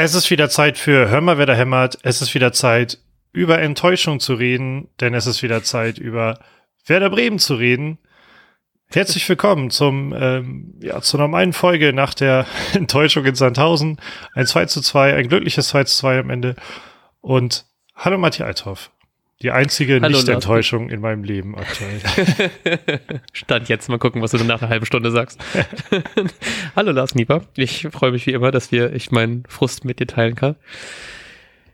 Es ist wieder Zeit für Hör mal, wer da hämmert. Es ist wieder Zeit, über Enttäuschung zu reden, denn es ist wieder Zeit, über Werder Bremen zu reden. Herzlich willkommen zum, ähm, ja, zu normalen Folge nach der Enttäuschung in Sandhausen. Ein 2 zu 2, ein glückliches 2 zu 2 am Ende. Und hallo Matthias Althoff. Die einzige Nicht-Enttäuschung in meinem Leben aktuell. Stand jetzt. Mal gucken, was du nach einer halben Stunde sagst. Hallo Lars Nieper. Ich freue mich wie immer, dass wir, ich meinen Frust mit dir teilen kann.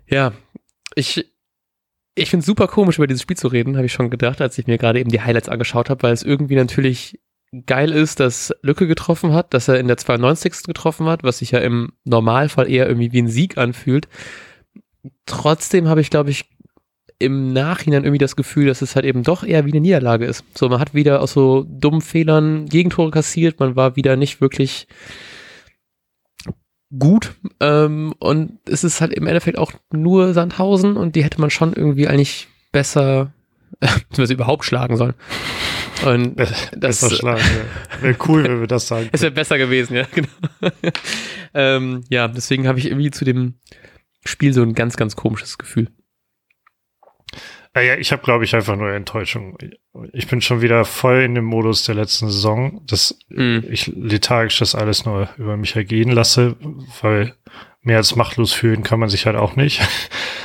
Ja, ich, ich finde es super komisch, über dieses Spiel zu reden, habe ich schon gedacht, als ich mir gerade eben die Highlights angeschaut habe, weil es irgendwie natürlich geil ist, dass Lücke getroffen hat, dass er in der 92. getroffen hat, was sich ja im Normalfall eher irgendwie wie ein Sieg anfühlt. Trotzdem habe ich, glaube ich, im Nachhinein irgendwie das Gefühl, dass es halt eben doch eher wie eine Niederlage ist. So, man hat wieder aus so dummen Fehlern Gegentore kassiert, man war wieder nicht wirklich gut ähm, und es ist halt im Endeffekt auch nur Sandhausen und die hätte man schon irgendwie eigentlich besser, äh, überhaupt schlagen sollen. Und das schlagen, ja. Wäre cool, wenn wir das sagen. Es wäre besser gewesen, ja, genau. ähm, ja, deswegen habe ich irgendwie zu dem Spiel so ein ganz, ganz komisches Gefühl. Naja, ich habe, glaube ich, einfach nur Enttäuschung. Ich bin schon wieder voll in dem Modus der letzten Saison, dass mm. ich lethargisch das alles nur über mich ergehen lasse, weil mehr als machtlos fühlen kann man sich halt auch nicht.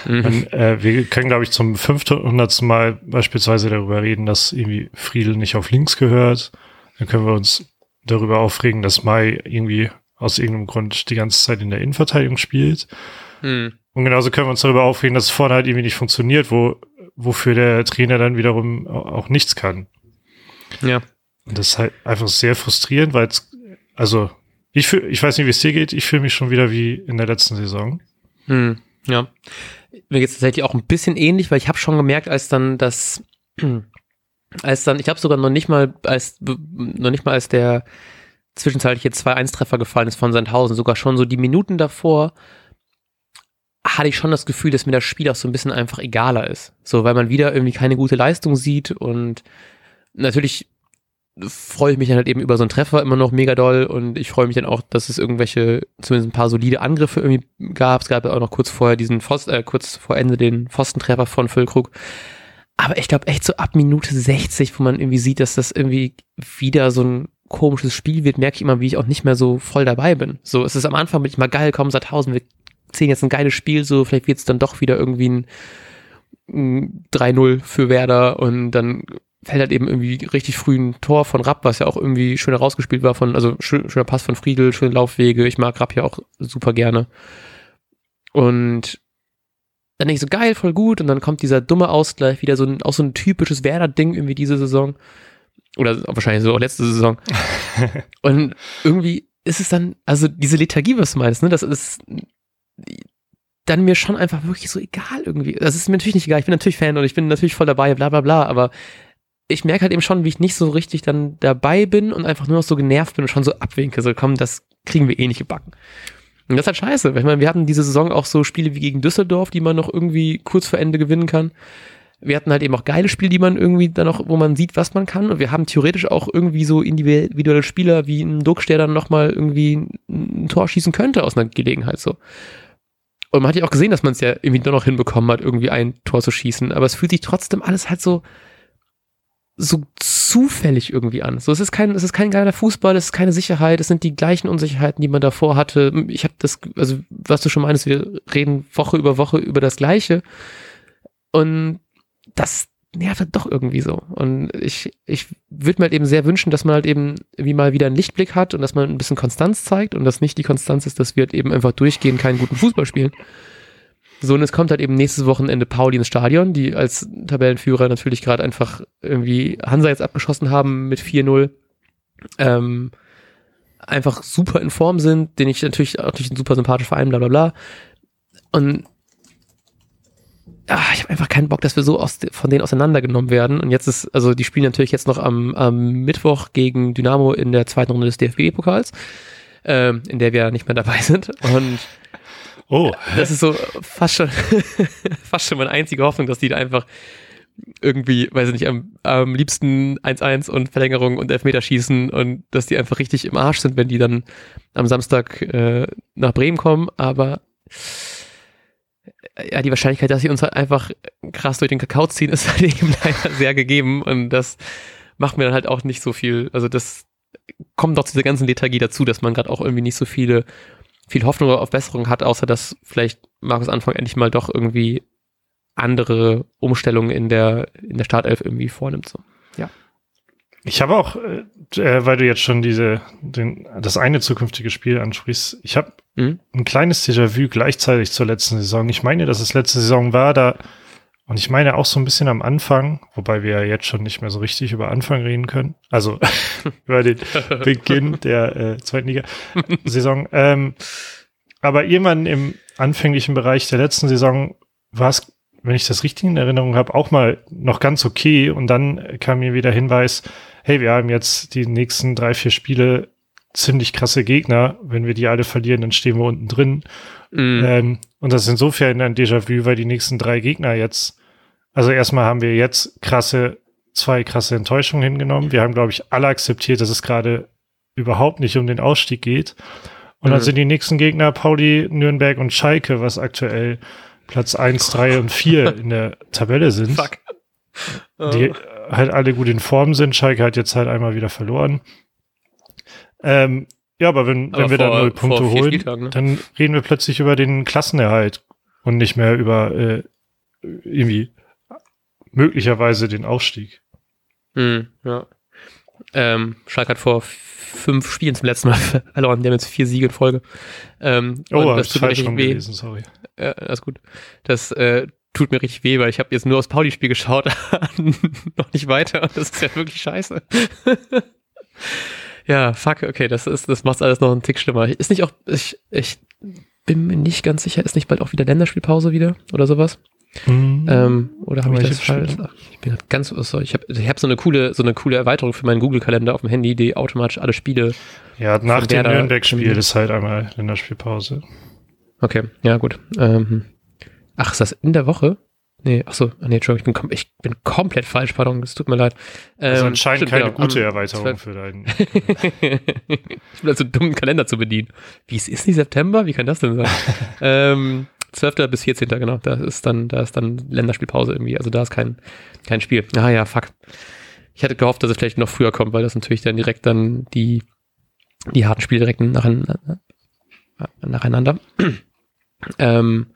Mhm. Und, äh, wir können, glaube ich, zum 500. Mal beispielsweise darüber reden, dass irgendwie Friedel nicht auf links gehört. Dann können wir uns darüber aufregen, dass Mai irgendwie aus irgendeinem Grund die ganze Zeit in der Innenverteidigung spielt. Mhm. Und genauso können wir uns darüber aufregen, dass es vorne halt irgendwie nicht funktioniert, wo wofür der Trainer dann wiederum auch nichts kann. Ja. Und das ist halt einfach sehr frustrierend, weil es, also ich fühl, ich weiß nicht, wie es dir geht, ich fühle mich schon wieder wie in der letzten Saison. Hm, ja. Mir geht es tatsächlich auch ein bisschen ähnlich, weil ich habe schon gemerkt, als dann das, als dann, ich habe sogar noch nicht mal, als noch nicht mal als der zwischenzeitliche 2-1-Treffer gefallen ist von Sandhausen, sogar schon so die Minuten davor, hatte ich schon das Gefühl, dass mir das Spiel auch so ein bisschen einfach egaler ist. So, weil man wieder irgendwie keine gute Leistung sieht und natürlich freue ich mich dann halt eben über so einen Treffer immer noch mega doll und ich freue mich dann auch, dass es irgendwelche, zumindest ein paar solide Angriffe irgendwie gab. Es gab ja auch noch kurz vorher diesen Pfosten, äh, kurz vor Ende den Pfostentreffer von Füllkrug. Aber ich glaube echt so ab Minute 60, wo man irgendwie sieht, dass das irgendwie wieder so ein komisches Spiel wird, merke ich immer, wie ich auch nicht mehr so voll dabei bin. So, es ist am Anfang bin ich mal geil, komm, seit tausend, wir zehn jetzt ein geiles Spiel, so vielleicht wird es dann doch wieder irgendwie ein, ein 3-0 für Werder und dann fällt halt eben irgendwie richtig früh ein Tor von Rapp, was ja auch irgendwie schön rausgespielt war von, also schöner Pass von Friedel, schöne Laufwege. Ich mag Rapp ja auch super gerne. Und dann denke ich so geil, voll gut. Und dann kommt dieser dumme Ausgleich, wieder so ein, auch so ein typisches Werder-Ding irgendwie diese Saison. Oder wahrscheinlich so auch letzte Saison. und irgendwie ist es dann, also diese Lethargie, was du meinst, ne, das ist dann mir schon einfach wirklich so egal irgendwie. Das ist mir natürlich nicht egal. Ich bin natürlich Fan und ich bin natürlich voll dabei, bla bla bla, aber ich merke halt eben schon, wie ich nicht so richtig dann dabei bin und einfach nur noch so genervt bin und schon so abwinke. So, komm, das kriegen wir eh nicht gebacken. Und das ist halt scheiße. Ich meine, wir hatten diese Saison auch so Spiele wie gegen Düsseldorf, die man noch irgendwie kurz vor Ende gewinnen kann. Wir hatten halt eben auch geile Spiele, die man irgendwie dann noch, wo man sieht, was man kann. Und wir haben theoretisch auch irgendwie so individuelle Spieler wie ein Duxch, der dann nochmal irgendwie ein Tor schießen könnte aus einer Gelegenheit so. Und man hat ja auch gesehen, dass man es ja irgendwie nur noch hinbekommen hat, irgendwie ein Tor zu schießen. Aber es fühlt sich trotzdem alles halt so, so zufällig irgendwie an. So, es ist kein, es ist kein geiler Fußball, es ist keine Sicherheit, es sind die gleichen Unsicherheiten, die man davor hatte. Ich habe das, also was du schon meinst, wir reden Woche über Woche über das Gleiche. Und das nervt halt doch irgendwie so. Und ich, ich würde mir halt eben sehr wünschen, dass man halt eben wie mal wieder einen Lichtblick hat und dass man ein bisschen Konstanz zeigt und dass nicht die Konstanz ist, dass wir halt eben einfach durchgehen, keinen guten Fußball spielen. So, und es kommt halt eben nächstes Wochenende Pauli ins Stadion, die als Tabellenführer natürlich gerade einfach irgendwie Hansa jetzt abgeschossen haben mit 4-0. Ähm, einfach super in Form sind, den ich natürlich auch durch einen super sympathischen Verein, bla bla bla. Und ach, ich habe einfach keinen Bock, dass wir so aus, von denen auseinandergenommen werden. Und jetzt ist, also die spielen natürlich jetzt noch am, am Mittwoch gegen Dynamo in der zweiten Runde des DFB-Pokals, ähm, in der wir nicht mehr dabei sind. Und oh. das ist so fast schon, fast schon meine einzige Hoffnung, dass die da einfach irgendwie, weiß ich nicht, am, am liebsten 1-1 und Verlängerung und Elfmeter schießen und dass die einfach richtig im Arsch sind, wenn die dann am Samstag äh, nach Bremen kommen. Aber ja, die Wahrscheinlichkeit, dass sie uns halt einfach krass durch den Kakao ziehen, ist halt eben leider sehr gegeben und das macht mir dann halt auch nicht so viel, also das kommt doch zu dieser ganzen Lethargie dazu, dass man gerade auch irgendwie nicht so viele, viel Hoffnung auf Besserung hat, außer dass vielleicht Markus Anfang endlich mal doch irgendwie andere Umstellungen in der, in der Startelf irgendwie vornimmt, so. Ich habe auch, äh, äh, weil du jetzt schon diese, den, das eine zukünftige Spiel ansprichst, ich habe mhm. ein kleines Déjà-vu gleichzeitig zur letzten Saison. Ich meine, dass es letzte Saison war, da, und ich meine auch so ein bisschen am Anfang, wobei wir ja jetzt schon nicht mehr so richtig über Anfang reden können, also über den Beginn der äh, zweiten Liga-Saison. ähm, aber irgendwann im anfänglichen Bereich der letzten Saison war es, wenn ich das richtig in Erinnerung habe, auch mal noch ganz okay. Und dann kam mir wieder Hinweis, hey, wir haben jetzt die nächsten drei, vier Spiele ziemlich krasse Gegner. Wenn wir die alle verlieren, dann stehen wir unten drin. Mm. Ähm, und das ist insofern ein Déjà-vu, weil die nächsten drei Gegner jetzt, also erstmal haben wir jetzt krasse, zwei krasse Enttäuschungen hingenommen. Wir haben, glaube ich, alle akzeptiert, dass es gerade überhaupt nicht um den Ausstieg geht. Und dann mhm. sind die nächsten Gegner Pauli, Nürnberg und Schalke, was aktuell Platz eins, drei und vier in der Tabelle sind. Fuck. Die halt alle gut in Form sind. Schalke hat jetzt halt einmal wieder verloren. Ähm, ja, aber wenn, aber wenn wir vor, dann null Punkte holen, ne? dann reden wir plötzlich über den Klassenerhalt und nicht mehr über äh, irgendwie möglicherweise den Aufstieg. Hm, ja. Ähm, Schalke hat vor fünf Spielen zum letzten Mal verloren. Die haben jetzt vier Siege in Folge. Ähm, oh, das tut mir richtig weh. Gelesen, sorry. Ja, alles gut. Das äh, tut mir richtig weh, weil ich habe jetzt nur aus Pauli-Spiel geschaut, noch nicht weiter. Und das ist ja wirklich scheiße. ja, fuck, okay, das ist, das macht alles noch einen Tick schlimmer. Ist nicht auch, ich, ich bin mir nicht ganz sicher, ist nicht bald auch wieder Länderspielpause wieder oder sowas? Mhm. Ähm, oder habe ich das falsch? Ich bin ganz, sorry, ich habe ich hab so eine coole, so eine coole Erweiterung für meinen Google-Kalender auf dem Handy, die automatisch alle Spiele. Ja, nach dem Nürnberg-Spiel ist halt einmal Länderspielpause. Okay, ja, gut. Ähm, ach, ist das in der Woche? Nee, ach so, nee, Entschuldigung, ich bin, ich bin komplett falsch, pardon, es tut mir leid. Ähm, also anscheinend stimmt, keine genau, gute Erweiterung für deinen. ich bin also dumm, einen Kalender zu bedienen. Wie es ist nicht September? Wie kann das denn sein? ähm, 12. bis 14. genau, da ist dann, da ist dann Länderspielpause irgendwie, also da ist kein, kein Spiel. Ah ja, fuck. Ich hatte gehofft, dass es vielleicht noch früher kommt, weil das natürlich dann direkt dann die, die harten Spiele direkt nacheinander. nacheinander. ähm,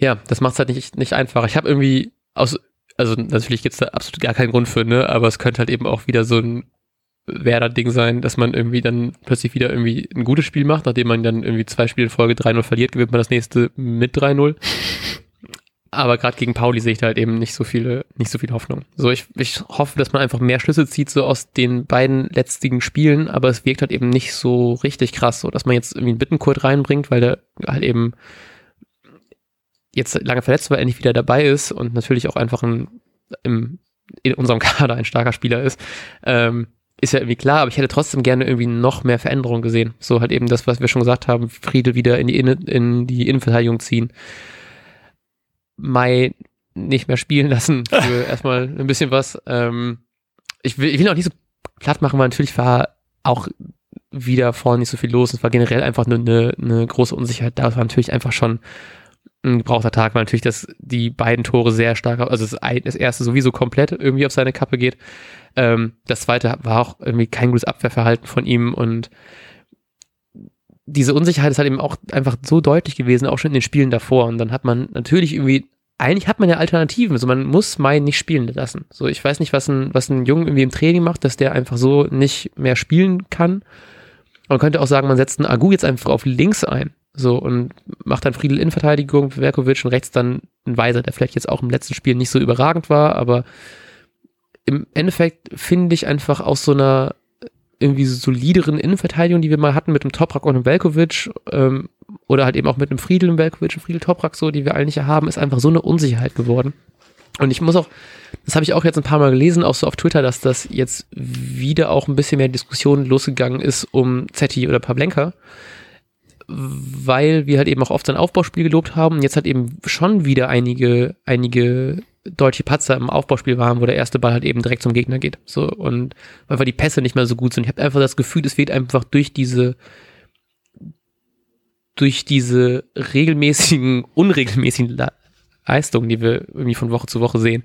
ja, das macht es halt nicht, nicht einfach. Ich habe irgendwie aus, also natürlich gibt's da absolut gar keinen Grund für, ne, aber es könnte halt eben auch wieder so ein Werder-Ding sein, dass man irgendwie dann plötzlich wieder irgendwie ein gutes Spiel macht, nachdem man dann irgendwie zwei Spiele in Folge 3-0 verliert, gewinnt man das nächste mit 3-0. Aber gerade gegen Pauli sehe ich da halt eben nicht so viele, nicht so viel Hoffnung. So, ich, ich hoffe, dass man einfach mehr Schlüsse zieht, so aus den beiden letztigen Spielen, aber es wirkt halt eben nicht so richtig krass, so dass man jetzt irgendwie einen Bittenkurt reinbringt, weil der halt eben jetzt lange verletzt war, endlich wieder dabei ist und natürlich auch einfach ein, im, in unserem Kader ein starker Spieler ist, ähm, ist ja irgendwie klar, aber ich hätte trotzdem gerne irgendwie noch mehr Veränderungen gesehen. So halt eben das, was wir schon gesagt haben, Friedel wieder in die, Innen, in die Innenverteidigung ziehen. Mai nicht mehr spielen lassen für erstmal ein bisschen was. Ähm, ich, will, ich will auch nicht so platt machen, weil natürlich war auch wieder vorne nicht so viel los. Es war generell einfach eine, eine, eine große Unsicherheit da. Es war natürlich einfach schon ein gebrauchter Tag, weil natürlich dass die beiden Tore sehr stark, also das, das erste sowieso komplett irgendwie auf seine Kappe geht. Ähm, das zweite war auch irgendwie kein gutes Abwehrverhalten von ihm und diese Unsicherheit ist halt eben auch einfach so deutlich gewesen, auch schon in den Spielen davor. Und dann hat man natürlich irgendwie, eigentlich hat man ja Alternativen. Also man muss Mai nicht spielen lassen. So, ich weiß nicht, was ein, was ein Jungen irgendwie im Training macht, dass der einfach so nicht mehr spielen kann. Man könnte auch sagen, man setzt einen Agu jetzt einfach auf links ein. So, und macht dann Friedel in Verteidigung, Verkovic und rechts dann ein Weiser, der vielleicht jetzt auch im letzten Spiel nicht so überragend war, aber im Endeffekt finde ich einfach aus so einer irgendwie solideren Innenverteidigung, die wir mal hatten mit dem Toprak und dem Velkovic, ähm, oder halt eben auch mit einem Friedel im Velkovic und Friedel Toprak so, die wir eigentlich haben, ist einfach so eine Unsicherheit geworden. Und ich muss auch, das habe ich auch jetzt ein paar Mal gelesen, auch so auf Twitter, dass das jetzt wieder auch ein bisschen mehr Diskussion losgegangen ist um Zetti oder Pavlenka weil wir halt eben auch oft sein Aufbauspiel gelobt haben und jetzt halt eben schon wieder einige, einige deutsche Patzer im Aufbauspiel waren, wo der erste Ball halt eben direkt zum Gegner geht. So, und weil die Pässe nicht mehr so gut sind. Ich habe einfach das Gefühl, es wird einfach durch diese, durch diese regelmäßigen, unregelmäßigen Leistungen, die wir irgendwie von Woche zu Woche sehen,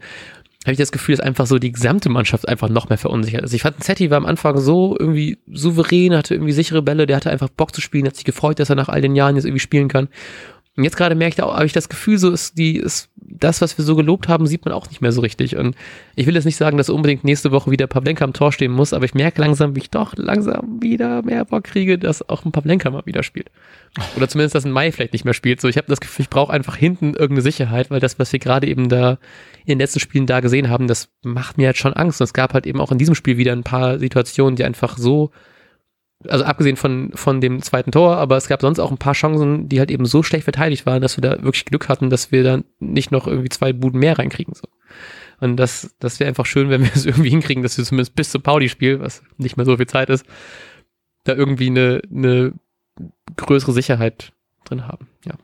habe ich das Gefühl, dass einfach so die gesamte Mannschaft einfach noch mehr verunsichert ist. Ich fand, Zetti war am Anfang so irgendwie souverän, hatte irgendwie sichere Bälle, der hatte einfach Bock zu spielen, hat sich gefreut, dass er nach all den Jahren jetzt irgendwie spielen kann. Und jetzt gerade merke ich auch, habe ich das Gefühl, so ist die, ist das, was wir so gelobt haben, sieht man auch nicht mehr so richtig. Und ich will jetzt nicht sagen, dass unbedingt nächste Woche wieder Pavlenka am Tor stehen muss, aber ich merke langsam, wie ich doch langsam wieder mehr Bock kriege, dass auch ein Pavlenka mal wieder spielt. Oder zumindest, dass ein Mai vielleicht nicht mehr spielt. So, ich habe das Gefühl, ich brauche einfach hinten irgendeine Sicherheit, weil das, was wir gerade eben da in den letzten Spielen da gesehen haben, das macht mir halt schon Angst. Und es gab halt eben auch in diesem Spiel wieder ein paar Situationen, die einfach so also abgesehen von, von dem zweiten Tor, aber es gab sonst auch ein paar Chancen, die halt eben so schlecht verteidigt waren, dass wir da wirklich Glück hatten, dass wir dann nicht noch irgendwie zwei Buden mehr reinkriegen. So. Und das, das wäre einfach schön, wenn wir es irgendwie hinkriegen, dass wir zumindest bis zum Pauli-Spiel, was nicht mehr so viel Zeit ist, da irgendwie eine, eine größere Sicherheit drin haben. Ja.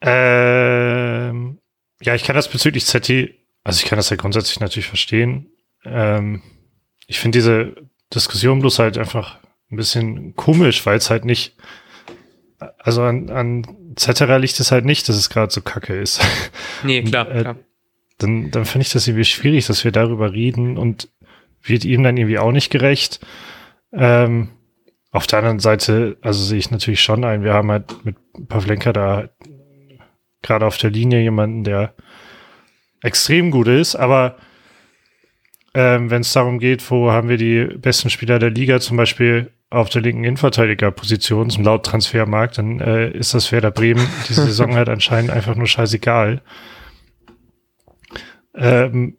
Ähm, ja, ich kann das bezüglich ZT, also ich kann das ja grundsätzlich natürlich verstehen. Ähm, ich finde diese Diskussion bloß halt einfach ein bisschen komisch, weil es halt nicht, also an, an Zetterer liegt es halt nicht, dass es gerade so kacke ist. Nee, klar, und, äh, klar. Dann, dann finde ich das irgendwie schwierig, dass wir darüber reden und wird ihm dann irgendwie auch nicht gerecht. Ähm, auf der anderen Seite, also sehe ich natürlich schon ein, wir haben halt mit Pavlenka da gerade auf der Linie jemanden, der extrem gut ist, aber ähm, wenn es darum geht, wo haben wir die besten Spieler der Liga, zum Beispiel auf der linken Innenverteidigerposition, zum laut Transfermarkt, dann äh, ist das Werder Bremen diese Saison halt anscheinend einfach nur scheißegal. Ähm,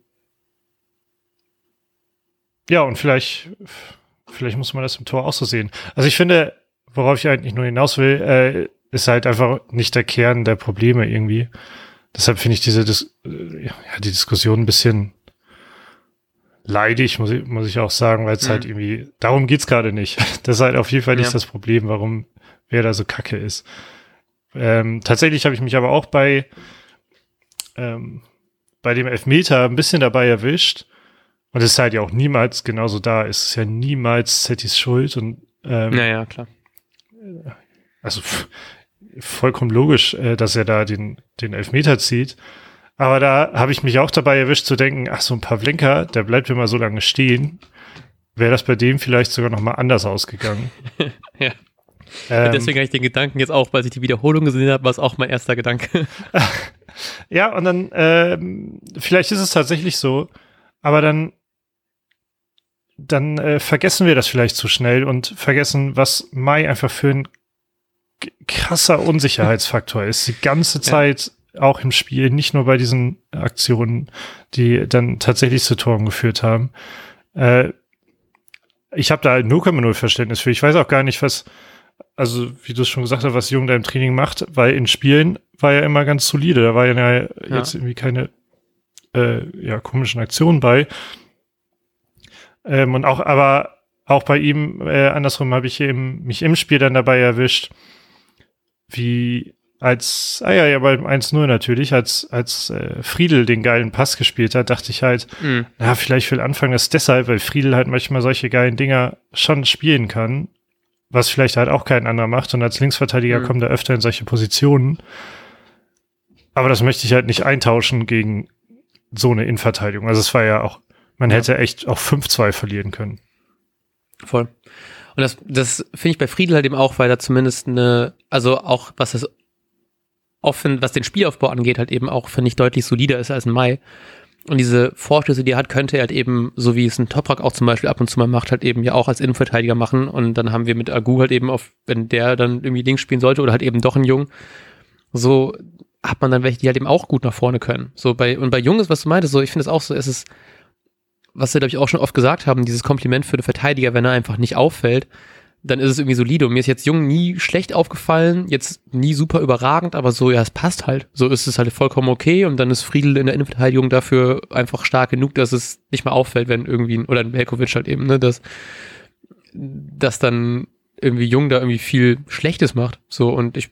ja, und vielleicht, vielleicht muss man das im Tor auch so sehen. Also ich finde, worauf ich eigentlich nur hinaus will, äh, ist halt einfach nicht der Kern der Probleme irgendwie. Deshalb finde ich diese Dis äh, ja, die Diskussion ein bisschen leidig, muss ich, muss ich auch sagen, weil es halt mhm. halt irgendwie, darum geht's gerade nicht. Das ist halt auf jeden Fall nicht ja. das Problem, warum wer da so kacke ist. Ähm, tatsächlich habe ich mich aber auch bei, ähm, bei dem Elfmeter ein bisschen dabei erwischt. Und es ist halt ja auch niemals genauso da. Es ist ja niemals Zetis Schuld und ähm, naja, klar. Also vollkommen logisch, äh, dass er da den, den Elfmeter zieht. Aber da habe ich mich auch dabei erwischt zu denken, ach so ein Pavlenka, der bleibt immer so lange stehen. Wäre das bei dem vielleicht sogar noch mal anders ausgegangen. ja. Ähm, deswegen habe ich den Gedanken jetzt auch, weil ich die Wiederholung gesehen habe, war es auch mein erster Gedanke. ja, und dann, ähm, vielleicht ist es tatsächlich so, aber dann, dann äh, vergessen wir das vielleicht zu schnell und vergessen, was Mai einfach für ein krasser Unsicherheitsfaktor ist. Die ganze Zeit auch im Spiel, nicht nur bei diesen Aktionen, die dann tatsächlich zu Toren geführt haben. Äh, ich habe da 0,0 Verständnis für. Ich weiß auch gar nicht, was, also wie du es schon gesagt hast, was Jung da im Training macht, weil in Spielen war er immer ganz solide. Da war ja, ja. jetzt irgendwie keine äh, ja, komischen Aktionen bei. Ähm, und auch, aber auch bei ihm, äh, andersrum habe ich eben mich im Spiel dann dabei erwischt, wie als, ah ja, ja, beim 1-0 natürlich, als, als äh, Friedel den geilen Pass gespielt hat, dachte ich halt, mhm. na, vielleicht will Anfang das deshalb, weil Friedel halt manchmal solche geilen Dinger schon spielen kann, was vielleicht halt auch kein anderer macht. Und als Linksverteidiger mhm. kommt er öfter in solche Positionen. Aber das möchte ich halt nicht eintauschen gegen so eine Innenverteidigung. Also es war ja auch, man ja. hätte echt auch 5-2 verlieren können. Voll. Und das, das finde ich bei Friedel halt eben auch, weil er zumindest eine, also auch was das offen, was den Spielaufbau angeht, halt eben auch, finde ich, deutlich solider ist als ein Mai. Und diese Vorstöße, die er hat, könnte er halt eben, so wie es ein Toprak auch zum Beispiel ab und zu mal macht, halt eben ja auch als Innenverteidiger machen. Und dann haben wir mit Agu halt eben auf, wenn der dann irgendwie links spielen sollte oder halt eben doch ein Jung, so hat man dann welche, die halt eben auch gut nach vorne können. So bei, und bei Jung ist, was du meintest, so, ich finde es auch so, es ist, was wir, glaube ich, auch schon oft gesagt haben, dieses Kompliment für den Verteidiger, wenn er einfach nicht auffällt, dann ist es irgendwie solide. Und mir ist jetzt Jung nie schlecht aufgefallen, jetzt nie super überragend, aber so, ja, es passt halt. So ist es halt vollkommen okay. Und dann ist Friedel in der Innenverteidigung dafür einfach stark genug, dass es nicht mehr auffällt, wenn irgendwie, oder ein Belkovic halt eben, ne, dass, dass dann irgendwie Jung da irgendwie viel Schlechtes macht. So, und ich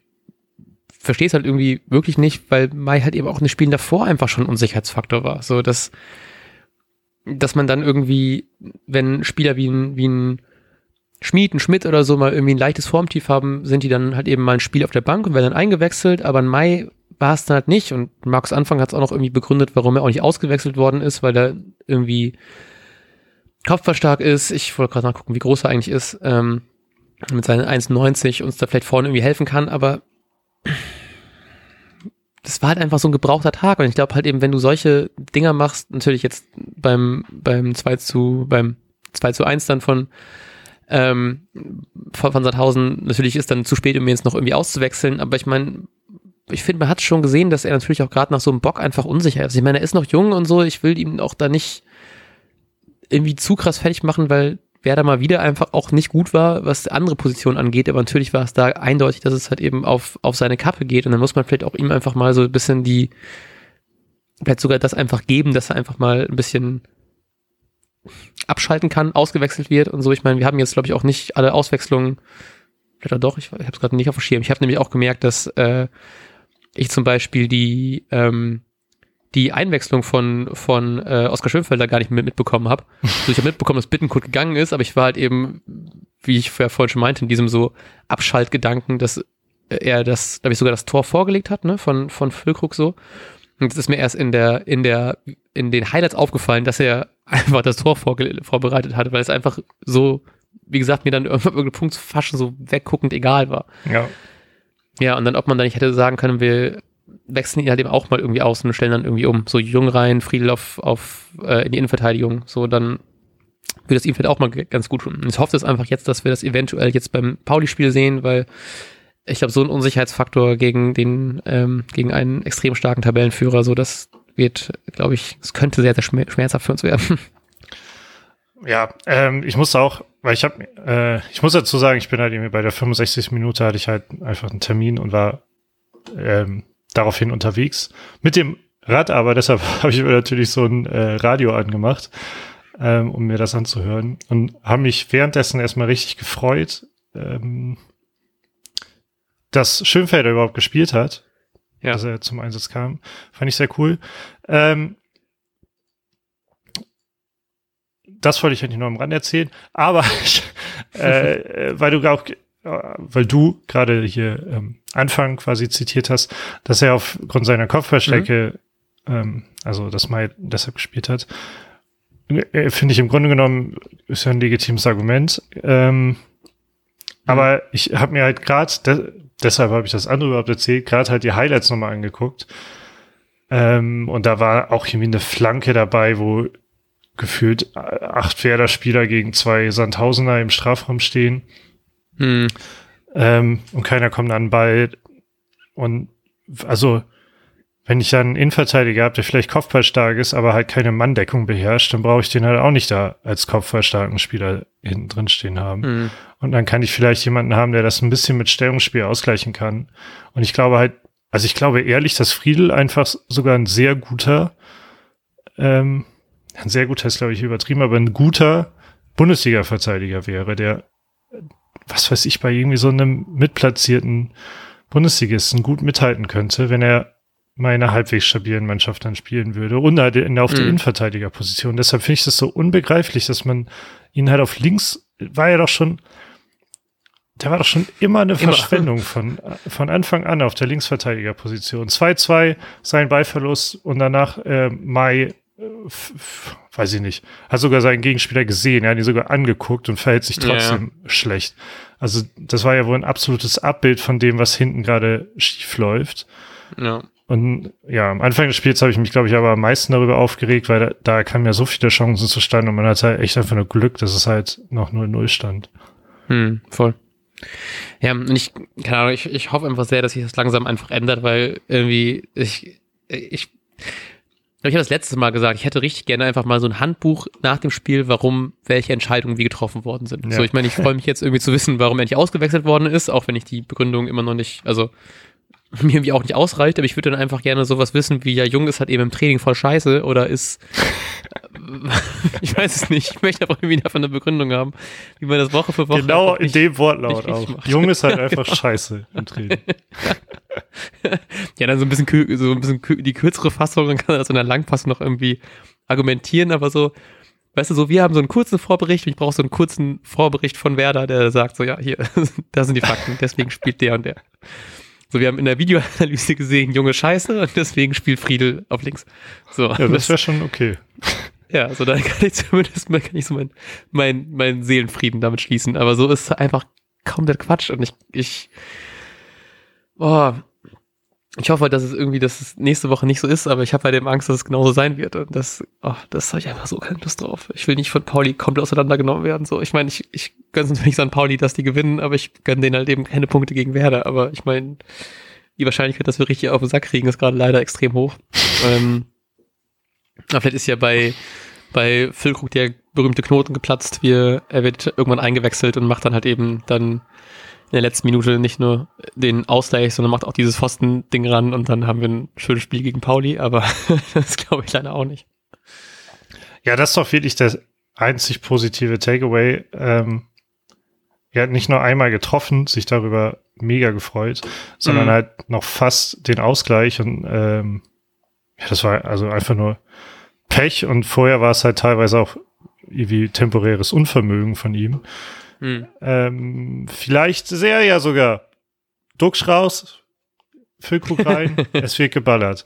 verstehe es halt irgendwie wirklich nicht, weil Mai halt eben auch in den Spielen davor einfach schon ein Unsicherheitsfaktor war. So, dass, dass man dann irgendwie, wenn Spieler wie ein, wie ein Schmied, ein Schmidt oder so mal irgendwie ein leichtes Formtief haben, sind die dann halt eben mal ein Spiel auf der Bank und werden dann eingewechselt, aber in Mai war es dann halt nicht und Markus Anfang hat es auch noch irgendwie begründet, warum er auch nicht ausgewechselt worden ist, weil er irgendwie kopfballstark ist. Ich wollte gerade nachgucken, wie groß er eigentlich ist, ähm, mit seinen 1,90 uns da vielleicht vorne irgendwie helfen kann, aber das war halt einfach so ein gebrauchter Tag und ich glaube halt eben, wenn du solche Dinger machst, natürlich jetzt beim, beim 2 zu, beim 2 zu 1 dann von ähm, von, von Sandhausen, natürlich ist dann zu spät, um ihn jetzt noch irgendwie auszuwechseln, aber ich meine, ich finde, man hat schon gesehen, dass er natürlich auch gerade nach so einem Bock einfach unsicher ist. Ich meine, er ist noch jung und so, ich will ihn auch da nicht irgendwie zu krass fertig machen, weil wer da mal wieder einfach auch nicht gut war, was andere Positionen angeht, aber natürlich war es da eindeutig, dass es halt eben auf, auf seine Kappe geht und dann muss man vielleicht auch ihm einfach mal so ein bisschen die, vielleicht sogar das einfach geben, dass er einfach mal ein bisschen abschalten kann, ausgewechselt wird und so. Ich meine, wir haben jetzt, glaube ich, auch nicht alle Auswechslungen. Oder doch, ich, ich habe es gerade nicht auf dem Schirm. Ich habe nämlich auch gemerkt, dass äh, ich zum Beispiel die ähm, die Einwechslung von von äh, Oskar Schönfelder gar nicht mit, mitbekommen habe. Also ich habe mitbekommen, dass Bittenkurt gegangen ist, aber ich war halt eben, wie ich vorher vorhin schon meinte, in diesem so Abschaltgedanken, dass er das, glaube ich, sogar das Tor vorgelegt hat, ne, von von Füllkrug so. Und es ist mir erst in der in der in den Highlights aufgefallen, dass er einfach das Tor vorbereitet hatte, weil es einfach so, wie gesagt, mir dann irgendein Punkt fast schon so wegguckend egal war. Ja. Ja, und dann, ob man da nicht hätte sagen können, wir wechseln ihn halt eben auch mal irgendwie aus und stellen dann irgendwie um. So Jung rein, Friedel auf, auf äh, in die Innenverteidigung. So, dann würde das ihm vielleicht auch mal ganz gut tun. Und ich hoffe es einfach jetzt, dass wir das eventuell jetzt beim Pauli-Spiel sehen, weil ich glaube, so ein Unsicherheitsfaktor gegen den, ähm, gegen einen extrem starken Tabellenführer, so das wird, glaube ich, es könnte sehr, sehr schmerzhaft für uns werden. Ja, ähm, ich muss auch, weil ich habe, äh, ich muss dazu sagen, ich bin halt irgendwie bei der 65 Minute hatte ich halt einfach einen Termin und war ähm, daraufhin unterwegs mit dem Rad, aber deshalb habe ich mir natürlich so ein äh, Radio angemacht, ähm, um mir das anzuhören und habe mich währenddessen erstmal richtig gefreut, ähm, dass Schönfelder überhaupt gespielt hat, ja. dass er zum Einsatz kam. Fand ich sehr cool. Ähm, das wollte ich eigentlich nur am Rand erzählen, aber äh, weil du auch, weil du gerade hier ähm, Anfang quasi zitiert hast, dass er aufgrund seiner Kopfballstärke, mhm. ähm, also das mal deshalb gespielt hat, äh, finde ich im Grunde genommen ist ja ein legitimes Argument. Ähm, mhm. Aber ich habe mir halt gerade, de deshalb habe ich das andere überhaupt erzählt, gerade halt die Highlights nochmal angeguckt. Ähm, und da war auch irgendwie eine Flanke dabei, wo gefühlt acht Werder-Spieler gegen zwei Sandhausener im Strafraum stehen. Hm. Ähm, und keiner kommt an den Ball. Und also, wenn ich dann einen Innenverteidiger habe, der vielleicht kopfballstark ist, aber halt keine Manndeckung beherrscht, dann brauche ich den halt auch nicht da als kopfballstarken Spieler hinten drin stehen haben. Mhm. Und dann kann ich vielleicht jemanden haben, der das ein bisschen mit Stellungsspiel ausgleichen kann. Und ich glaube halt, also ich glaube ehrlich, dass Friedel einfach sogar ein sehr guter ähm, ein sehr guter ist, glaube ich, übertrieben, aber ein guter Bundesliga-Verteidiger wäre, der, was weiß ich, bei irgendwie so einem mitplatzierten Bundesligisten gut mithalten könnte, wenn er mal in einer halbwegs stabilen Mannschaft dann spielen würde und halt auf der mhm. Innenverteidigerposition. Deshalb finde ich das so unbegreiflich, dass man ihn halt auf links, war ja doch schon, der war doch schon immer eine immer. Verschwendung von, von Anfang an auf der Linksverteidigerposition. 2-2, sein Ballverlust und danach äh, Mai weiß ich nicht, hat sogar seinen Gegenspieler gesehen, er hat ihn sogar angeguckt und verhält sich trotzdem ja. schlecht. Also das war ja wohl ein absolutes Abbild von dem, was hinten gerade schief läuft. Ja. Und ja, am Anfang des Spiels habe ich mich, glaube ich, aber am meisten darüber aufgeregt, weil da, da kamen ja so viele Chancen zustande und man hat halt echt einfach nur Glück, dass es halt noch 0-0 stand. Hm, voll. Ja, und ich, keine Ahnung, ich, ich hoffe einfach sehr, dass sich das langsam einfach ändert, weil irgendwie ich, ich ich habe das letzte Mal gesagt, ich hätte richtig gerne einfach mal so ein Handbuch nach dem Spiel, warum welche Entscheidungen wie getroffen worden sind. Ja. So, ich meine, ich freue mich jetzt irgendwie zu wissen, warum er nicht ausgewechselt worden ist, auch wenn ich die Begründung immer noch nicht, also mir irgendwie auch nicht ausreicht, aber ich würde dann einfach gerne sowas wissen, wie ja, Jung ist halt eben im Training voll scheiße oder ist, ich weiß es nicht, ich möchte aber irgendwie davon eine Begründung haben, wie man das Woche für Woche. Genau in dem Wortlaut auch. Macht. Jung ist halt ja, einfach genau. scheiße im Training. ja, dann so ein bisschen, so ein bisschen die kürzere Fassung, dann kann er das in der Langpassung noch irgendwie argumentieren, aber so, weißt du, so, wir haben so einen kurzen Vorbericht und ich brauche so einen kurzen Vorbericht von Werder, der sagt so, ja, hier, da sind die Fakten, deswegen spielt der und der. So, wir haben in der Videoanalyse gesehen, junge Scheiße, und deswegen spielt Friedel auf links. So. Ja, das wäre schon okay. Ja, also dann kann ich zumindest mal kann ich so mein, mein, mein Seelenfrieden damit schließen. Aber so ist einfach komplett Quatsch. Und ich, ich, oh, ich hoffe, dass es irgendwie, dass es nächste Woche nicht so ist, aber ich habe bei dem Angst, dass es genauso sein wird. Und das, oh, das habe ich einfach so keine Lust drauf. Ich will nicht von Pauli komplett auseinandergenommen werden. So, ich meine, ich, ich gönne es natürlich an Pauli, dass die gewinnen, aber ich gönne denen halt eben keine Punkte gegen Werder. Aber ich meine, die Wahrscheinlichkeit, dass wir richtig auf den Sack kriegen, ist gerade leider extrem hoch. ähm, aber vielleicht ist ja bei, bei Füllkrug der berühmte Knoten geplatzt. Wir, er wird irgendwann eingewechselt und macht dann halt eben dann in der letzten Minute nicht nur den Ausgleich, sondern macht auch dieses Pfosten-Ding ran und dann haben wir ein schönes Spiel gegen Pauli, aber das glaube ich leider auch nicht. Ja, das ist doch wirklich der einzig positive Takeaway. Ähm, er hat nicht nur einmal getroffen, sich darüber mega gefreut, sondern mhm. halt noch fast den Ausgleich und ähm, ja, das war also einfach nur Pech und vorher war es halt teilweise auch irgendwie temporäres Unvermögen von ihm. Hm. Ähm, vielleicht sehr ja sogar. Duxch raus, Füllkrug rein, es wird geballert.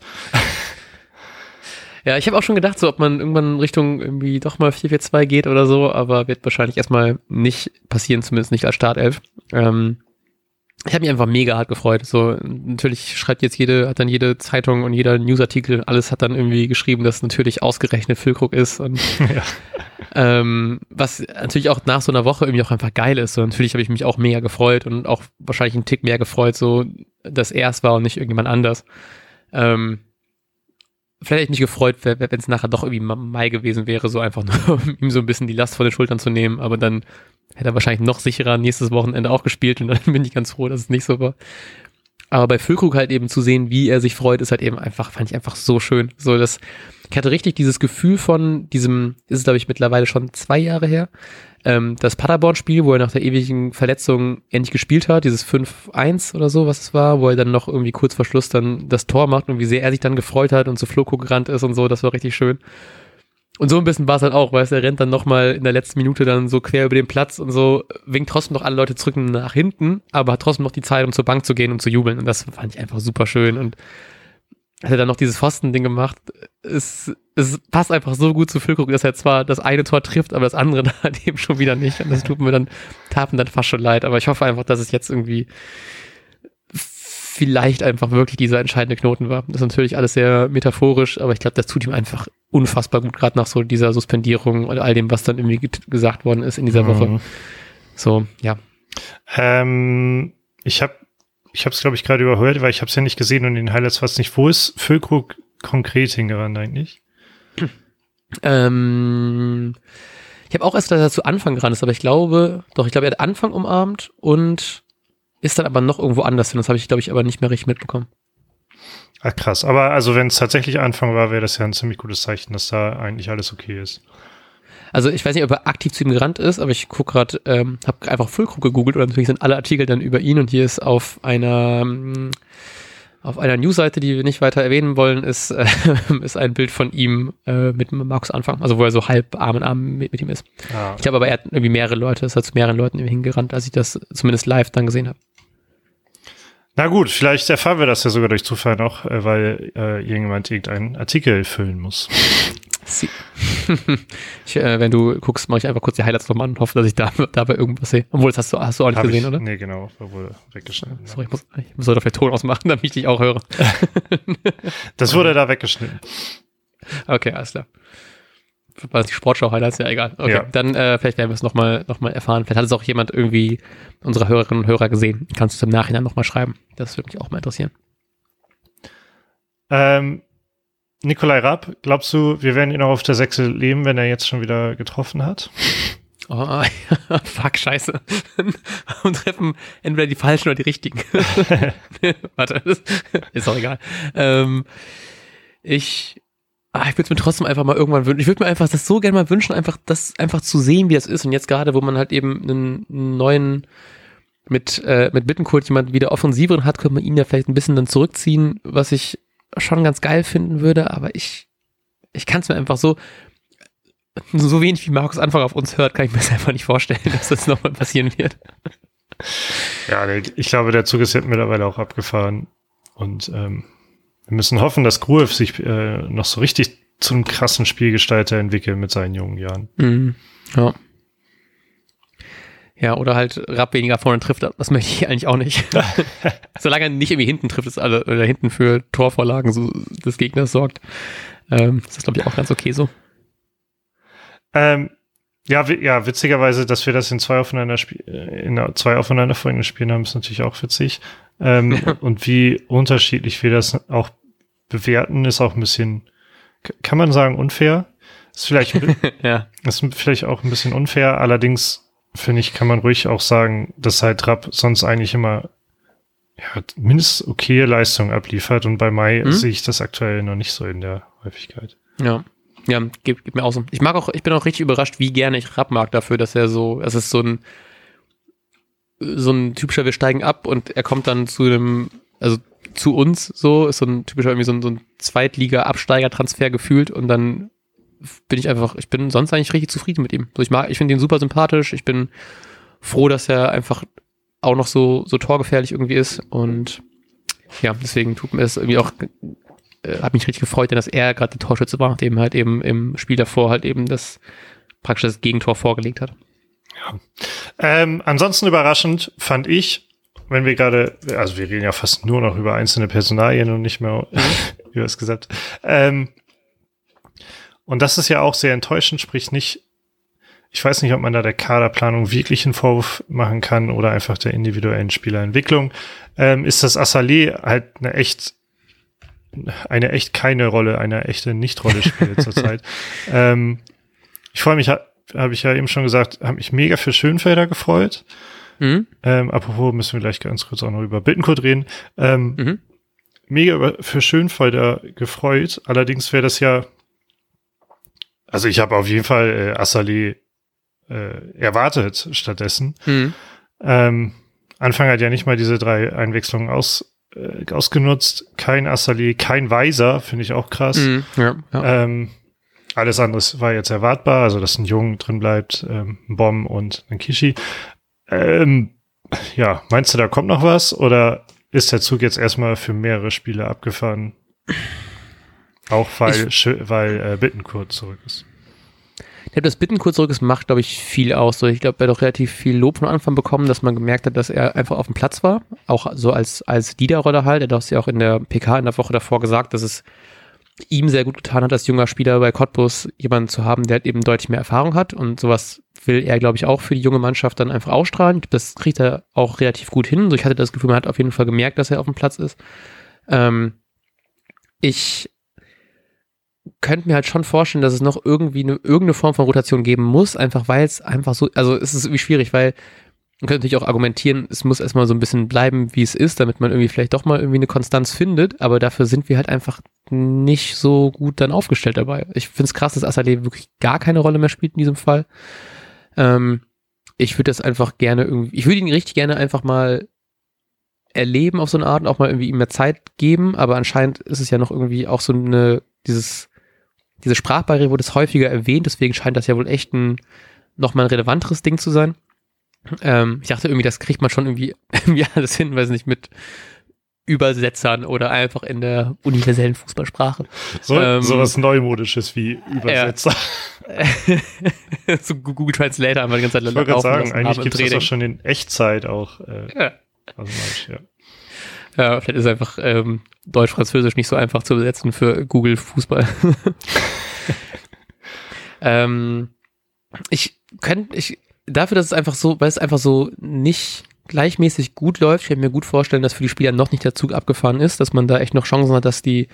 Ja, ich habe auch schon gedacht, so ob man irgendwann Richtung irgendwie doch mal 4-4-2 geht oder so, aber wird wahrscheinlich erstmal nicht passieren, zumindest nicht als Startelf. Ähm, ich habe mich einfach mega hart gefreut. So, natürlich schreibt jetzt jede, hat dann jede Zeitung und jeder Newsartikel, alles hat dann irgendwie geschrieben, dass natürlich ausgerechnet Füllkrug ist und ja. ähm, was natürlich auch nach so einer Woche irgendwie auch einfach geil ist. So, natürlich habe ich mich auch mega gefreut und auch wahrscheinlich einen Tick mehr gefreut, so dass er es war und nicht irgendjemand anders. Ähm, vielleicht hätte ich mich gefreut, wenn es nachher doch irgendwie Mai gewesen wäre, so einfach nur, um ihm so ein bisschen die Last von den Schultern zu nehmen, aber dann hätte er wahrscheinlich noch sicherer nächstes Wochenende auch gespielt und dann bin ich ganz froh, dass es nicht so war. Aber bei Füllkrug halt eben zu sehen, wie er sich freut, ist halt eben einfach, fand ich einfach so schön. So, dass, ich hatte richtig dieses Gefühl von diesem, ist es glaube ich mittlerweile schon zwei Jahre her, ähm, das Paderborn-Spiel, wo er nach der ewigen Verletzung endlich gespielt hat, dieses 5-1 oder so, was es war, wo er dann noch irgendwie kurz vor Schluss dann das Tor macht und wie sehr er sich dann gefreut hat und zu Floko gerannt ist und so, das war richtig schön. Und so ein bisschen war es halt auch, weil er rennt dann nochmal in der letzten Minute dann so quer über den Platz und so, winkt trotzdem noch alle Leute zurück nach hinten, aber hat trotzdem noch die Zeit, um zur Bank zu gehen und zu jubeln. Und das fand ich einfach super schön. Und hat er dann noch dieses Pfosten-Ding gemacht. Es, es passt einfach so gut zu Füllkrug, dass er zwar das eine Tor trifft, aber das andere dann halt eben schon wieder nicht. Und das tut mir dann, tat mir dann fast schon leid. Aber ich hoffe einfach, dass es jetzt irgendwie vielleicht einfach wirklich dieser entscheidende Knoten war. Das ist natürlich alles sehr metaphorisch, aber ich glaube, das tut ihm einfach unfassbar gut, gerade nach so dieser Suspendierung und all dem, was dann irgendwie gesagt worden ist in dieser mhm. Woche. So, ja. Ähm, ich habe ich habe es, glaube ich, gerade überhört, weil ich habe es ja nicht gesehen und in den Highlights es nicht. Wo ist Füllkrug konkret hingerannt eigentlich? Ähm, ich habe auch erst, dass er zu Anfang gerannt ist, aber ich glaube, doch, ich glaube, er hat Anfang umarmt und ist dann aber noch irgendwo anders hin. Das habe ich, glaube ich, aber nicht mehr richtig mitbekommen. Ach krass, aber also wenn es tatsächlich Anfang war, wäre das ja ein ziemlich gutes Zeichen, dass da eigentlich alles okay ist. Also ich weiß nicht, ob er aktiv zu ihm gerannt ist, aber ich gucke gerade, ähm, habe einfach Füllkrug gegoogelt und natürlich sind alle Artikel dann über ihn und hier ist auf einer ähm, auf einer Newsseite, die wir nicht weiter erwähnen wollen, ist, äh, ist ein Bild von ihm äh, mit Markus Anfang, also wo er so halb Arm in Arm mit, mit ihm ist. Ah. Ich glaube aber, er hat irgendwie mehrere Leute, ist halt zu mehreren Leuten hingerannt, als ich das zumindest live dann gesehen habe. Na gut, vielleicht erfahren wir das ja sogar durch Zufall noch, äh, weil äh, irgendjemand irgendeinen Artikel füllen muss. ich, äh, wenn du guckst, mache ich einfach kurz die Highlights nochmal und hoffe, dass ich da, dabei irgendwas sehe. Obwohl, das hast du, hast du auch nicht Hab gesehen, ich, oder? Nee, genau, wurde weggeschnitten. Sorry, ich muss, ich muss doch vielleicht Ton ausmachen, damit ich dich auch höre. das wurde da weggeschnitten. Okay, alles klar. War das die Sportschau-Highlights? Ja, egal. Okay, ja. dann äh, vielleicht werden wir es nochmal noch mal erfahren. Vielleicht hat es auch jemand irgendwie unserer Hörerinnen und Hörer gesehen. Kannst du es im Nachhinein nochmal schreiben. Das würde mich auch mal interessieren. Ähm, Nikolai Rapp, glaubst du, wir werden ihn auch auf der Sechse leben, wenn er jetzt schon wieder getroffen hat? Oh, fuck, scheiße. Und treffen entweder die falschen oder die richtigen. Warte, ist auch egal. Ähm, ich, ah, ich würde es mir trotzdem einfach mal irgendwann wünschen. Ich würde mir einfach das so gerne mal wünschen, einfach das einfach zu sehen, wie das ist. Und jetzt gerade, wo man halt eben einen, neuen mit, äh, mit Bittenkurt jemand wieder offensiveren hat, könnte man ihn ja vielleicht ein bisschen dann zurückziehen, was ich schon ganz geil finden würde, aber ich, ich kann es mir einfach so, so wenig wie Markus Anfang auf uns hört, kann ich mir das einfach nicht vorstellen, dass das nochmal passieren wird. Ja, ich glaube, der Zug ist jetzt mittlerweile auch abgefahren. Und ähm, wir müssen hoffen, dass Gruev sich äh, noch so richtig zum krassen Spielgestalter entwickelt mit seinen jungen Jahren. Mhm. Ja. Ja, oder halt Rapp weniger vorne trifft, das möchte ich eigentlich auch nicht. Solange er nicht irgendwie hinten trifft, ist alle, oder hinten für Torvorlagen so des Gegners sorgt. Ähm, das ist, glaube ich, auch ganz okay so. Ähm, ja, ja, witzigerweise, dass wir das in zwei aufeinander äh, in zwei aufeinanderfolgenden Spielen haben, ist natürlich auch witzig. Ähm, und wie unterschiedlich wir das auch bewerten, ist auch ein bisschen, kann man sagen, unfair. Ist vielleicht, ja. ist vielleicht auch ein bisschen unfair. Allerdings finde ich, kann man ruhig auch sagen, dass halt Rapp sonst eigentlich immer ja, mindestens okay Leistung abliefert und bei Mai hm? sehe ich das aktuell noch nicht so in der Häufigkeit. Ja. Ja, gibt, gibt mir auch so. Ich mag auch, ich bin auch richtig überrascht, wie gerne ich Rapp mag dafür, dass er so, es ist so ein, so ein typischer, wir steigen ab und er kommt dann zu einem, also zu uns so, ist so ein typischer irgendwie so ein, so ein Zweitliga-Absteiger-Transfer gefühlt und dann bin ich einfach, ich bin sonst eigentlich richtig zufrieden mit ihm. So, ich mag, ich finde ihn super sympathisch. Ich bin froh, dass er einfach auch noch so, so torgefährlich irgendwie ist. Und ja, deswegen tut mir es irgendwie auch, äh, hat mich richtig gefreut, dass er gerade der Torschütze war, nachdem halt eben im Spiel davor halt eben das praktisch das Gegentor vorgelegt hat. Ja. Ähm, ansonsten überraschend fand ich, wenn wir gerade, also wir reden ja fast nur noch über einzelne Personalien und nicht mehr über das Gesetz. Ähm, und das ist ja auch sehr enttäuschend, sprich nicht, ich weiß nicht, ob man da der Kaderplanung wirklich einen Vorwurf machen kann oder einfach der individuellen Spielerentwicklung, ähm, ist das Assalé halt eine echt, eine echt keine Rolle, eine echte Nicht-Rolle spielt zurzeit. Ähm, ich freue mich, habe ich ja eben schon gesagt, habe mich mega für Schönfelder gefreut. Mhm. Ähm, apropos müssen wir gleich ganz kurz auch noch über Bittenkurt reden. Ähm, mhm. Mega für Schönfelder gefreut. Allerdings wäre das ja also ich habe auf jeden Fall äh, Assali äh, erwartet stattdessen. Mhm. Ähm, Anfang hat ja nicht mal diese drei Einwechslungen aus, äh, ausgenutzt. Kein Assali, kein Weiser, finde ich auch krass. Mhm, ja, ja. Ähm, alles andere war jetzt erwartbar, also dass ein Jung drin bleibt, ähm, ein Bomb und ein Kishi. Ähm, ja, meinst du, da kommt noch was oder ist der Zug jetzt erstmal für mehrere Spiele abgefahren? Auch weil, ich, weil äh, Bittenkurt zurück ist. Ich glaube, das Bittenkurt zurück ist, macht, glaube ich, viel aus. So, ich glaube, er hat auch relativ viel Lob von Anfang bekommen, dass man gemerkt hat, dass er einfach auf dem Platz war. Auch so als, als Leaderrolle halt. Er hat ja auch in der PK in der Woche davor gesagt, dass es ihm sehr gut getan hat, als junger Spieler bei Cottbus jemanden zu haben, der halt eben deutlich mehr Erfahrung hat. Und sowas will er, glaube ich, auch für die junge Mannschaft dann einfach ausstrahlen. Das kriegt er auch relativ gut hin. So, ich hatte das Gefühl, man hat auf jeden Fall gemerkt, dass er auf dem Platz ist. Ähm, ich könnte mir halt schon vorstellen, dass es noch irgendwie eine, irgendeine Form von Rotation geben muss, einfach weil es einfach so, also es ist irgendwie schwierig, weil man könnte natürlich auch argumentieren, es muss erstmal so ein bisschen bleiben, wie es ist, damit man irgendwie vielleicht doch mal irgendwie eine Konstanz findet, aber dafür sind wir halt einfach nicht so gut dann aufgestellt dabei. Ich finde es krass, dass Asale wirklich gar keine Rolle mehr spielt in diesem Fall. Ähm, ich würde das einfach gerne irgendwie, ich würde ihn richtig gerne einfach mal erleben auf so eine Art und auch mal irgendwie ihm mehr Zeit geben, aber anscheinend ist es ja noch irgendwie auch so eine, dieses diese Sprachbarriere wurde es häufiger erwähnt, deswegen scheint das ja wohl echt ein nochmal ein relevanteres Ding zu sein. Ähm, ich dachte irgendwie, das kriegt man schon irgendwie, irgendwie alles hin, weiß nicht, mit Übersetzern oder einfach in der universellen Fußballsprache. So, ähm, so was Neumodisches wie Übersetzer. Ja. so Google Translator haben wir die ganze Zeit Ich wollte gerade sagen, eigentlich gibt es das auch schon in Echtzeit auch. Äh, ja. Also, ja. Ja, vielleicht ist einfach ähm, Deutsch-Französisch nicht so einfach zu übersetzen für Google Fußball. ähm, ich könnte, ich, dafür, dass es einfach so, weil es einfach so nicht gleichmäßig gut läuft, ich kann mir gut vorstellen, dass für die Spieler noch nicht der Zug abgefahren ist, dass man da echt noch Chancen hat, dass die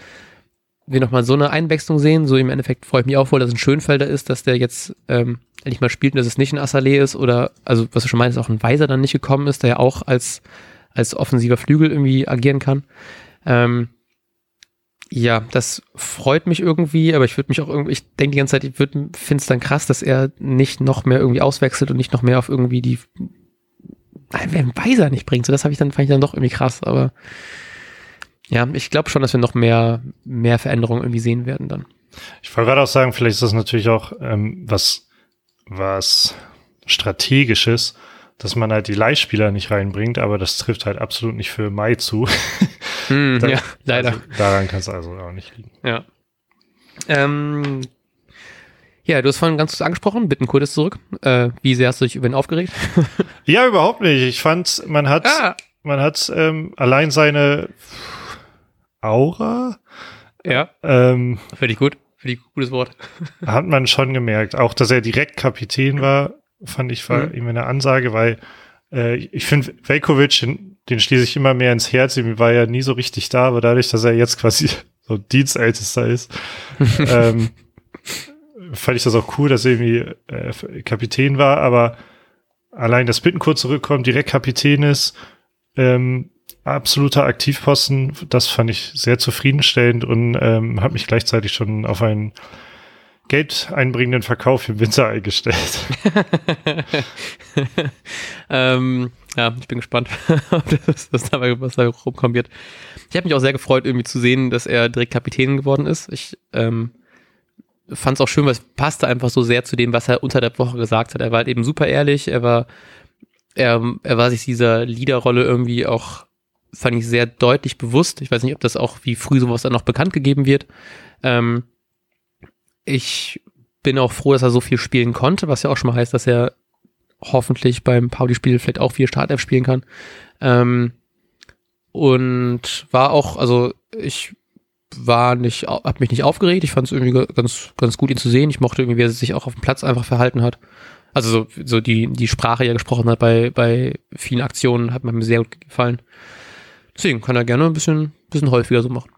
wir nochmal so eine Einwechslung sehen. So im Endeffekt freue ich mich auch wohl, dass es ein Schönfelder ist, dass der jetzt ähm, endlich mal spielt und dass es nicht ein Assalé ist oder, also was du schon meinst, auch ein Weiser dann nicht gekommen ist, der ja auch als als offensiver Flügel irgendwie agieren kann. Ähm, ja, das freut mich irgendwie, aber ich würde mich auch irgendwie, ich denke die ganze Zeit, ich finde es dann krass, dass er nicht noch mehr irgendwie auswechselt und nicht noch mehr auf irgendwie die einen Weiser nicht bringt. So, das habe ich dann, fand ich dann doch irgendwie krass, aber ja, ich glaube schon, dass wir noch mehr, mehr Veränderungen irgendwie sehen werden dann. Ich wollte gerade auch sagen, vielleicht ist das natürlich auch ähm, was, was strategisches, dass man halt die Leihspieler nicht reinbringt, aber das trifft halt absolut nicht für Mai zu. Hm, da, ja, leider. Also, daran kann es also auch nicht liegen. Ja. Ähm, ja, du hast vorhin ganz kurz angesprochen, bitten kurz zurück. Äh, wie sehr hast du dich über ihn aufgeregt? ja, überhaupt nicht. Ich fand, man hat, ah. man hat ähm, allein seine Aura. Ja. Ähm, Finde ich gut. Finde ich gutes Wort. hat man schon gemerkt. Auch, dass er direkt Kapitän war, fand ich, war mhm. ihm eine Ansage, weil äh, ich finde, Velkovic, den, den schließe ich immer mehr ins Herz. Ihm war ja nie so richtig da, aber dadurch, dass er jetzt quasi so Dienstältester ist, ähm, fand ich das auch cool, dass er irgendwie äh, Kapitän war, aber allein, dass Bittencourt zurückkommt, direkt Kapitän ist, ähm, absoluter Aktivposten, das fand ich sehr zufriedenstellend und ähm, habe mich gleichzeitig schon auf einen Geld einbringenden Verkauf im Winter eingestellt. ähm, ja, ich bin gespannt, das, was, dabei, was da rumkommen wird. Ich habe mich auch sehr gefreut, irgendwie zu sehen, dass er direkt Kapitän geworden ist. Ich ähm, fand es auch schön, weil es passte einfach so sehr zu dem, was er unter der Woche gesagt hat. Er war halt eben super ehrlich, er war, er, er war sich dieser Leaderrolle irgendwie auch, fand ich sehr deutlich bewusst. Ich weiß nicht, ob das auch wie früh sowas dann noch bekannt gegeben wird. Ähm, ich bin auch froh, dass er so viel spielen konnte, was ja auch schon mal heißt, dass er hoffentlich beim Pauli-Spiel vielleicht auch vier Startelf spielen kann. Ähm, und war auch, also ich war nicht, hab mich nicht aufgeregt. Ich fand es irgendwie ganz, ganz gut, ihn zu sehen. Ich mochte irgendwie, wie er sich auch auf dem Platz einfach verhalten hat. Also so, so die, die Sprache, die er gesprochen hat bei, bei vielen Aktionen, hat mir sehr gut gefallen. Deswegen kann er gerne ein bisschen, bisschen häufiger so machen.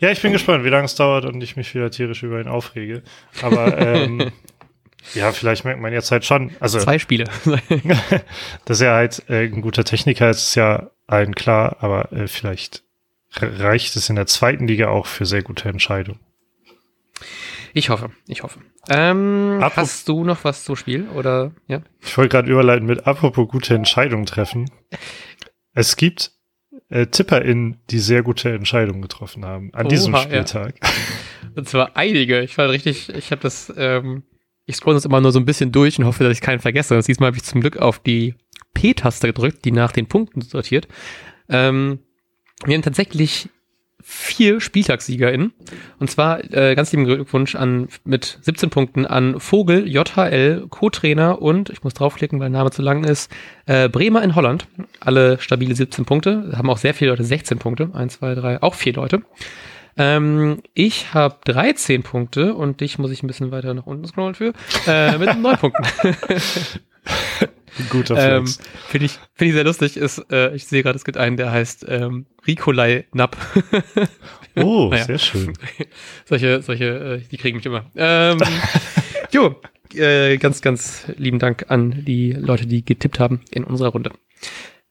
Ja, ich bin gespannt, wie lange es dauert und ich mich wieder tierisch über ihn aufrege. Aber ähm, ja, vielleicht merkt man jetzt halt schon. Also, Zwei Spiele. dass er halt äh, ein guter Techniker ist, ist ja allen klar, aber äh, vielleicht reicht es in der zweiten Liga auch für sehr gute Entscheidungen. Ich hoffe, ich hoffe. Ähm, hast du noch was zum Spiel oder ja? Ich wollte gerade überleiten mit apropos gute Entscheidungen treffen. Es gibt äh, TipperInnen, die sehr gute Entscheidungen getroffen haben an Oha, diesem Spieltag. Ja. Und zwar einige. Ich war richtig, ich habe das, ähm, ich scroll das immer nur so ein bisschen durch und hoffe, dass ich keinen vergesse. Und diesmal habe ich zum Glück auf die P-Taste gedrückt, die nach den Punkten sortiert. Ähm, wir haben tatsächlich vier SpieltagssiegerInnen. Und zwar äh, ganz lieben Glückwunsch an mit 17 Punkten an Vogel, JHL, Co-Trainer und, ich muss draufklicken, weil der Name zu lang ist, äh, Bremer in Holland. Alle stabile 17 Punkte. Haben auch sehr viele Leute 16 Punkte. Eins, zwei, drei, auch vier Leute. Ähm, ich habe 13 Punkte und dich muss ich ein bisschen weiter nach unten scrollen für. Äh, mit 9 Punkten. Guter ähm, Finde ich, find ich sehr lustig. Ist, äh, ich sehe gerade, es gibt einen, der heißt ähm, Rikolai Napp. oh, naja. sehr schön. solche, solche, äh, die kriegen mich immer. Ähm, jo, äh, ganz, ganz lieben Dank an die Leute, die getippt haben in unserer Runde.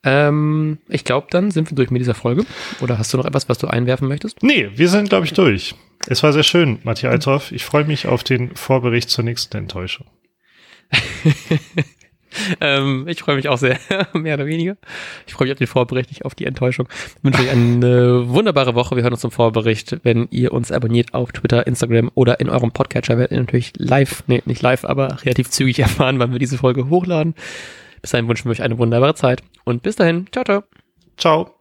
Ähm, ich glaube, dann sind wir durch mit dieser Folge. Oder hast du noch etwas, was du einwerfen möchtest? Nee, wir sind, glaube ich, durch. Es war sehr schön, Matthias Althoff. Ich freue mich auf den Vorbericht zur nächsten Enttäuschung. ähm, ich freue mich auch sehr, mehr oder weniger. Ich freue mich auf den Vorbericht, nicht auf die Enttäuschung. Ich wünsche euch eine wunderbare Woche. Wir hören uns zum Vorbericht. Wenn ihr uns abonniert auf Twitter, Instagram oder in eurem Podcatcher, werdet ihr natürlich live, nee, nicht live, aber relativ zügig erfahren, wann wir diese Folge hochladen. Bis dahin wünschen wir euch eine wunderbare Zeit und bis dahin. Ciao, ciao. Ciao.